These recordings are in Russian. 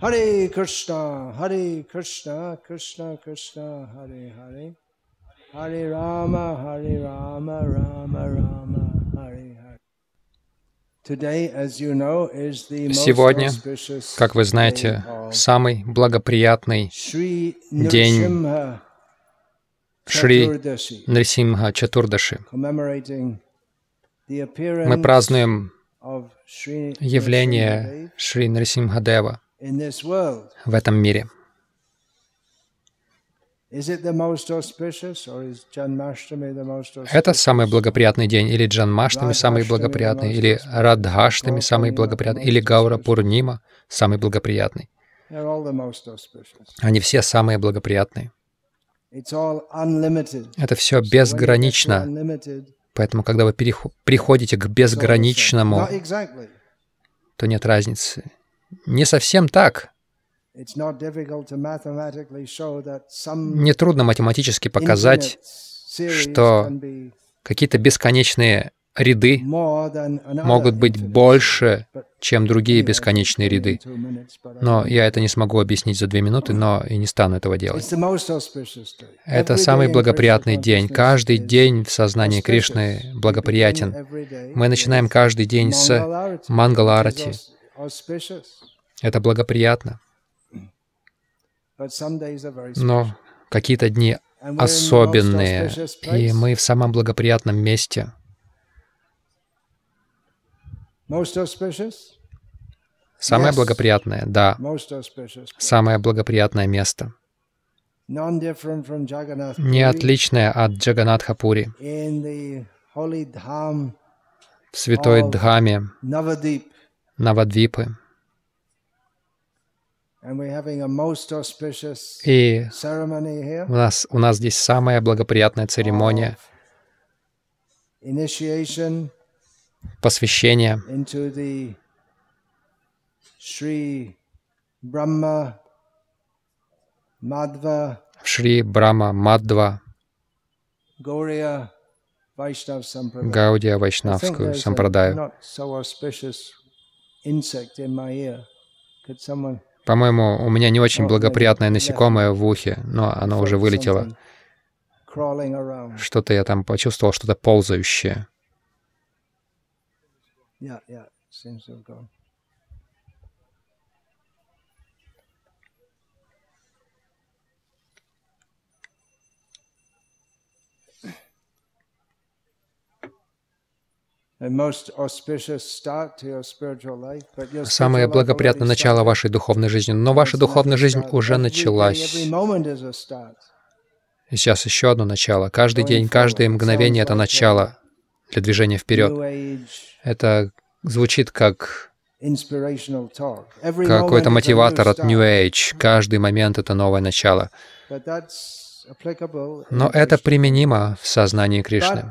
Hare Krishna, Hare Krishna, Krishna Krishna, Hare Hare, Hare Rama, Hare Rama, Rama Rama, Hare Hare. Сегодня, как вы знаете, самый благоприятный день Шри Нарисимха Чатурдаши. Мы празднуем явление Шри Нарисимхадева в этом мире. Это самый благоприятный день, или Джанмаштами самый благоприятный, или Радхаштами самый благоприятный, или Гаура Пурнима самый благоприятный. Они все самые благоприятные. Это все безгранично. Поэтому, когда вы приходите к безграничному, то нет разницы. Не совсем так. Нетрудно математически показать, что какие-то бесконечные ряды могут быть больше, чем другие бесконечные ряды. Но я это не смогу объяснить за две минуты, но и не стану этого делать. Это самый благоприятный день. Каждый день в сознании Кришны благоприятен. Мы начинаем каждый день с Мангаларати. Это благоприятно. Но какие-то дни особенные, и мы в самом благоприятном месте — Самое благоприятное, да. Самое благоприятное место. Не отличное от Джаганатхапури. В святой Дхаме, Навадвипы. И у нас, у нас здесь самая благоприятная церемония посвящение в Шри Брахма Мадва Гаудия Вайшнавскую сампрадаю. По-моему, у меня не очень благоприятное насекомое в ухе, но оно уже вылетело. Что-то я там почувствовал, что-то ползающее. Yeah, yeah, seems to have gone. Самое благоприятное начало вашей духовной жизни, но ваша духовная жизнь уже началась. И сейчас еще одно начало. Каждый день, каждое мгновение — это начало для движения вперед. Это звучит как какой-то мотиватор от New Age. Каждый момент — это новое начало. Но это применимо в сознании Кришны.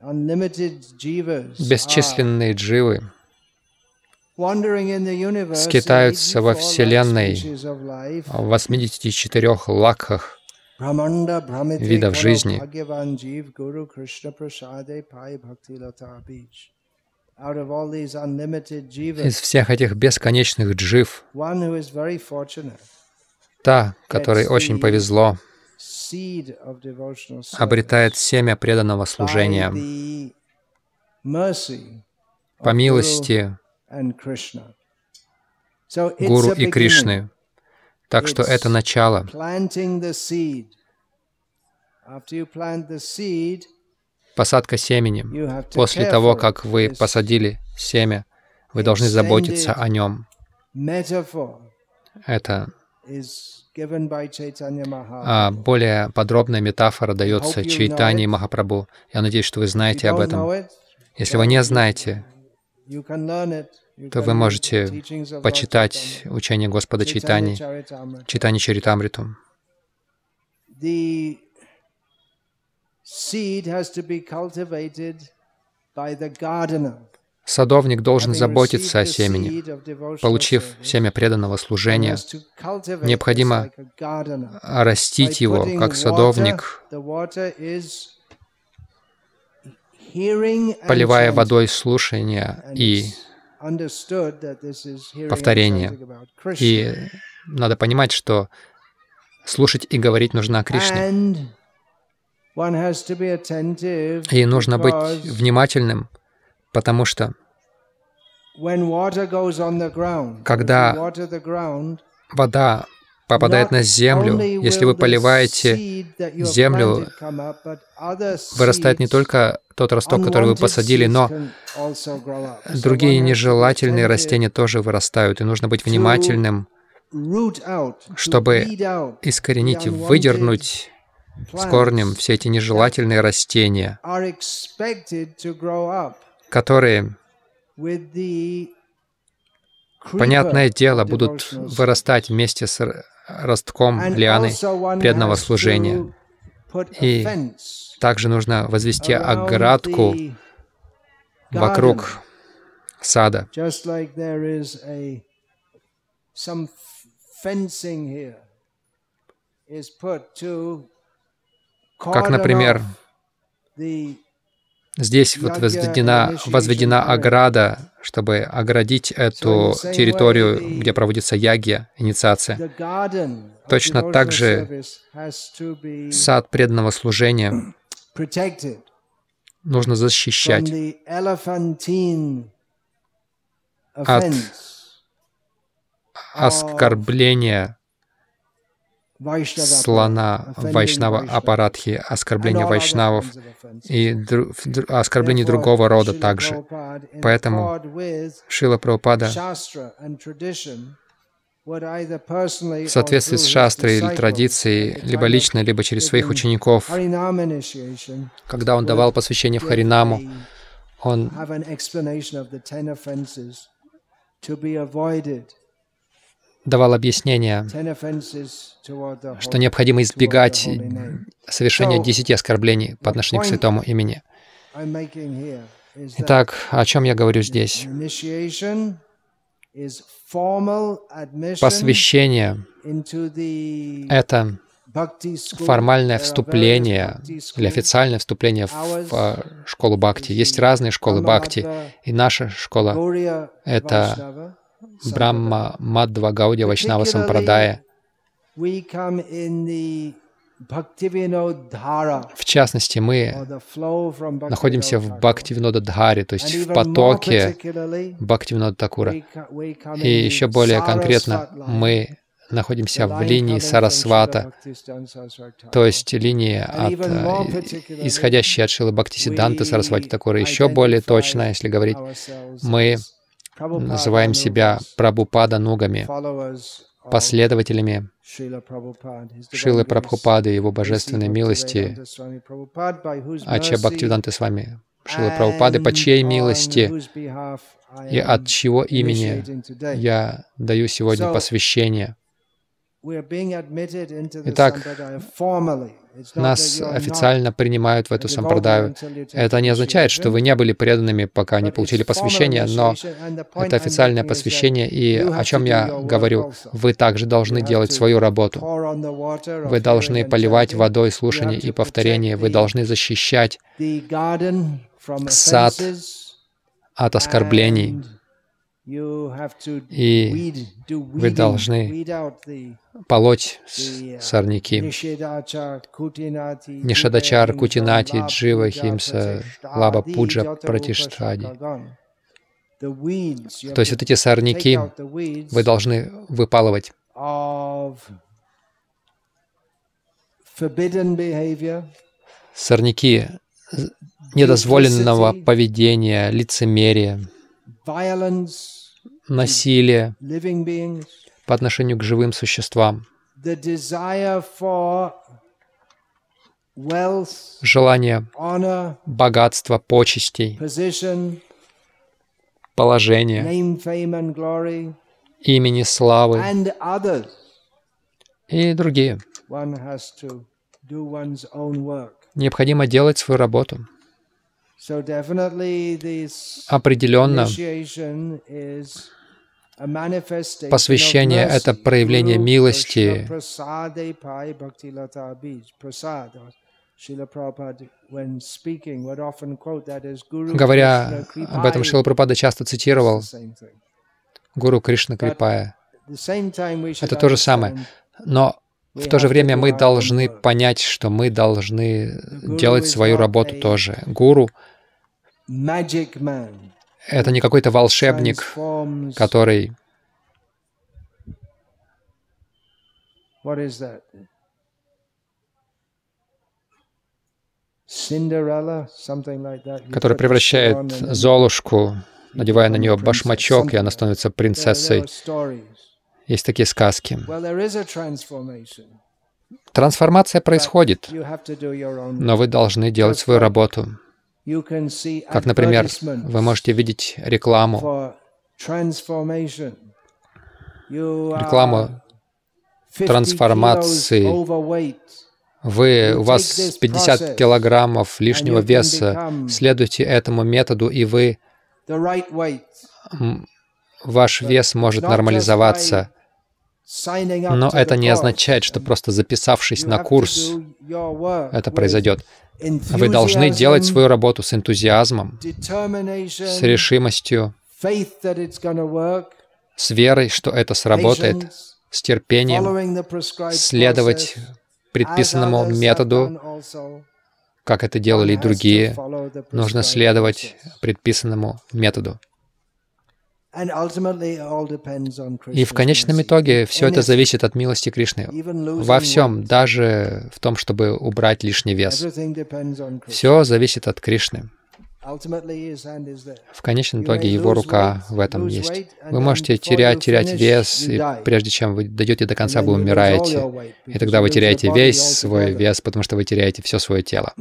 Бесчисленные дживы скитаются во Вселенной в 84 лакхах, видов жизни. Из всех этих бесконечных джив, та, которой очень повезло, обретает семя преданного служения по милости Гуру и Кришны. Так что это начало. Посадка семени. После того, как вы посадили семя, вы должны заботиться о нем. Это а более подробная метафора дается Чайтани Махапрабху. Я надеюсь, что вы знаете об этом. Если вы не знаете, то вы можете почитать учение Господа Чайтани, Чайтани Чаритамриту. Садовник должен заботиться о семени. Получив семя преданного служения, необходимо растить его, как садовник, поливая водой слушания и повторения. И надо понимать, что слушать и говорить нужно о Кришне. И нужно быть внимательным, потому что когда вода попадает на землю, если вы поливаете землю, вырастает не только тот росток, который вы посадили, но другие нежелательные растения тоже вырастают, и нужно быть внимательным, чтобы искоренить, выдернуть с корнем все эти нежелательные растения, которые, понятное дело, будут вырастать вместе с ростком лианы преданного служения. И также нужно возвести оградку вокруг сада. Как, например, здесь вот возведена, возведена ограда, чтобы оградить эту территорию, где проводится ягия, инициация. Точно так же сад преданного служения нужно защищать. от оскорбления слона Вайшнава Апарадхи, оскорбления вайшнавов и дру, оскорблений другого рода также. Поэтому Шила Прабхупада в соответствии с шастрой или традицией, либо лично, либо через своих учеников, когда он давал посвящение в Харинаму, он давал объяснение, что необходимо избегать совершения десяти оскорблений по отношению к святому имени. Итак, о чем я говорю здесь? Посвящение — это формальное вступление или официальное вступление в школу Бхакти. Есть разные школы Бхакти, и наша школа — это Брахма Мадва Гаудия Вайшнава Сампрадая. В частности, мы находимся в Бхактивинода Дхаре, то есть в потоке Бхактивинода Такура. И еще более конкретно, мы находимся в линии Сарасвата, то есть линии, от, э, исходящей от Шилы Бхактисиданты Сарасвати Такура. Еще более точно, если говорить, мы называем себя Прабхупада Нугами, последователями Шилы Прабхупады, Его божественной милости, Ача Бхактивиданты с вами, Шилы Прабхупады, по чьей милости и от чего имени я даю сегодня посвящение. Итак, нас официально принимают в эту сампрадаю. Это не означает, что вы не были преданными, пока не получили посвящение, но это официальное посвящение, и о чем я говорю, вы также должны делать свою работу. Вы должны поливать водой слушание и повторение, вы должны защищать сад от оскорблений, и вы должны полоть сорняки. Нишадачар, Кутинати, Джива, Химса, Лаба, Пуджа, Пратиштади. То есть вот эти сорняки вы должны выпалывать. Сорняки недозволенного поведения, лицемерия, насилие по отношению к живым существам, желание богатства, почестей, положения, имени славы и другие. Необходимо делать свою работу. Определенно, посвящение — это проявление милости. Говоря об этом, Шила Прабхупада часто цитировал Гуру Кришна Крипая. Это то же самое. Но в то же время мы должны понять, что мы должны делать свою работу тоже. Гуру — это не какой-то волшебник, который который превращает Золушку, надевая на нее башмачок, и она становится принцессой. Есть такие сказки. Трансформация происходит, но вы должны делать свою работу. Как, например, вы можете видеть рекламу, рекламу трансформации. Вы, у вас 50 килограммов лишнего веса, следуйте этому методу, и вы, ваш вес может нормализоваться. Но это не означает, что просто записавшись на курс, это произойдет. Вы должны делать свою работу с энтузиазмом, с решимостью, с верой, что это сработает, с терпением, следовать предписанному методу, как это делали и другие. Нужно следовать предписанному методу. И в конечном итоге все это зависит от милости Кришны. Во всем, даже в том, чтобы убрать лишний вес. Все зависит от Кришны. В конечном итоге его рука в этом есть. Вы можете терять, терять вес, и прежде чем вы дойдете до конца, вы умираете. И тогда вы теряете весь свой вес, потому что вы теряете все свое тело.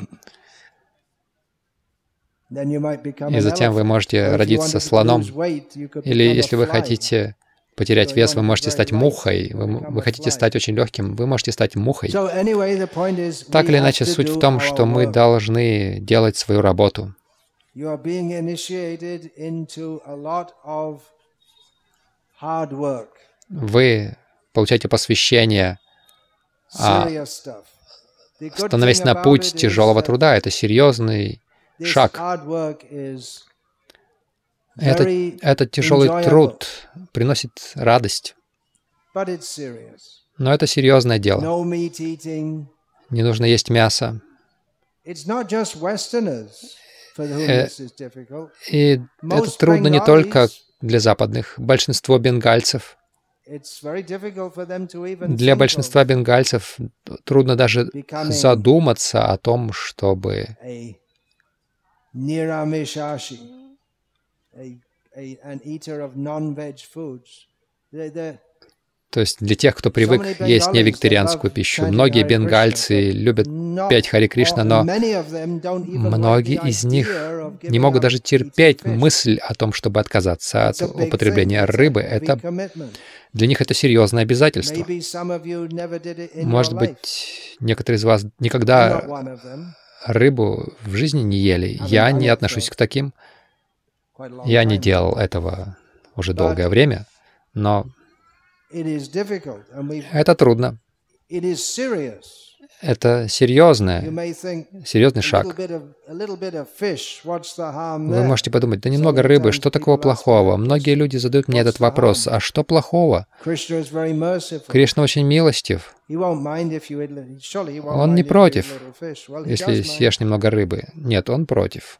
И затем вы можете родиться слоном. Или если вы хотите потерять вес, вы можете стать мухой. Вы, вы хотите стать очень легким, вы можете стать мухой. Так или иначе, суть в том, что мы должны делать свою работу. Вы получаете посвящение, а, становясь на путь тяжелого труда. Это серьезный шаг. Этот, этот тяжелый труд приносит радость. Но это серьезное дело. Не нужно есть мясо. Э, и это трудно не только для западных. Большинство бенгальцев, для большинства бенгальцев трудно даже задуматься о том, чтобы Niramishashi, a, a, an eater of non-veg foods. The, the, то есть для тех, кто привык есть невегетарианскую пищу. Многие бенгальцы любят пять Хари Кришна, но многие из них не могут даже терпеть мысль о том, чтобы отказаться от употребления рыбы. Это для них это серьезное обязательство. Может быть, некоторые из вас никогда рыбу в жизни не ели. Я не отношусь к таким. Я не делал этого уже долгое время, но это трудно. Это серьезное, серьезный шаг. Вы можете подумать, да немного рыбы, что такого плохого? Многие люди задают мне этот вопрос, а что плохого? Кришна очень милостив. Он не против, если съешь немного рыбы. Нет, он против.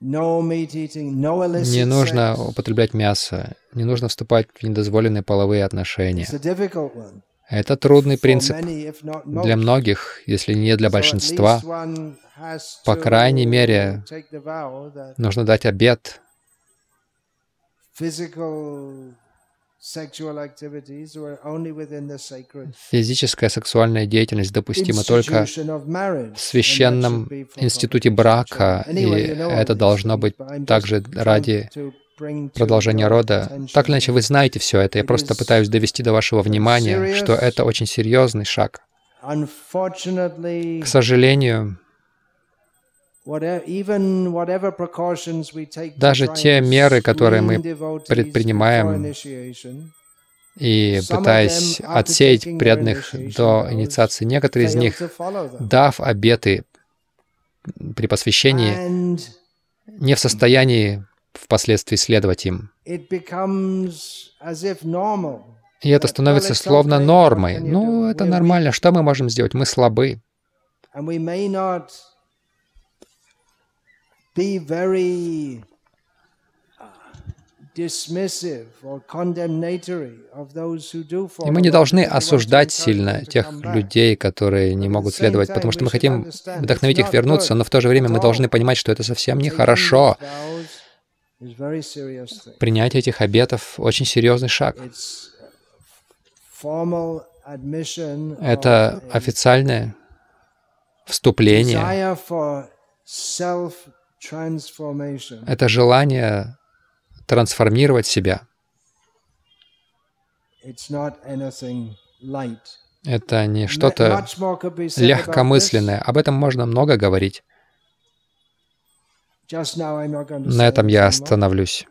Не нужно употреблять мясо, не нужно вступать в недозволенные половые отношения. Это трудный принцип для многих, если не для большинства. По крайней мере, нужно дать обет Физическая сексуальная деятельность допустима только в священном институте брака, и это должно быть также ради продолжения рода. Так или иначе, вы знаете все это. Я просто пытаюсь довести до вашего внимания, что это очень серьезный шаг. К сожалению, даже те меры, которые мы предпринимаем, и пытаясь отсеять преданных до инициации, некоторые из них, дав обеты при посвящении, не в состоянии впоследствии следовать им. И это становится словно нормой. Ну, это нормально. Что мы можем сделать? Мы слабы. very и мы не должны осуждать сильно тех людей, которые не могут следовать, потому что мы хотим вдохновить их вернуться, но в то же время мы должны понимать, что это совсем нехорошо. Принятие этих обетов — очень серьезный шаг. Это официальное вступление это желание трансформировать себя. Это не что-то легкомысленное. Об этом можно много говорить. На этом я остановлюсь.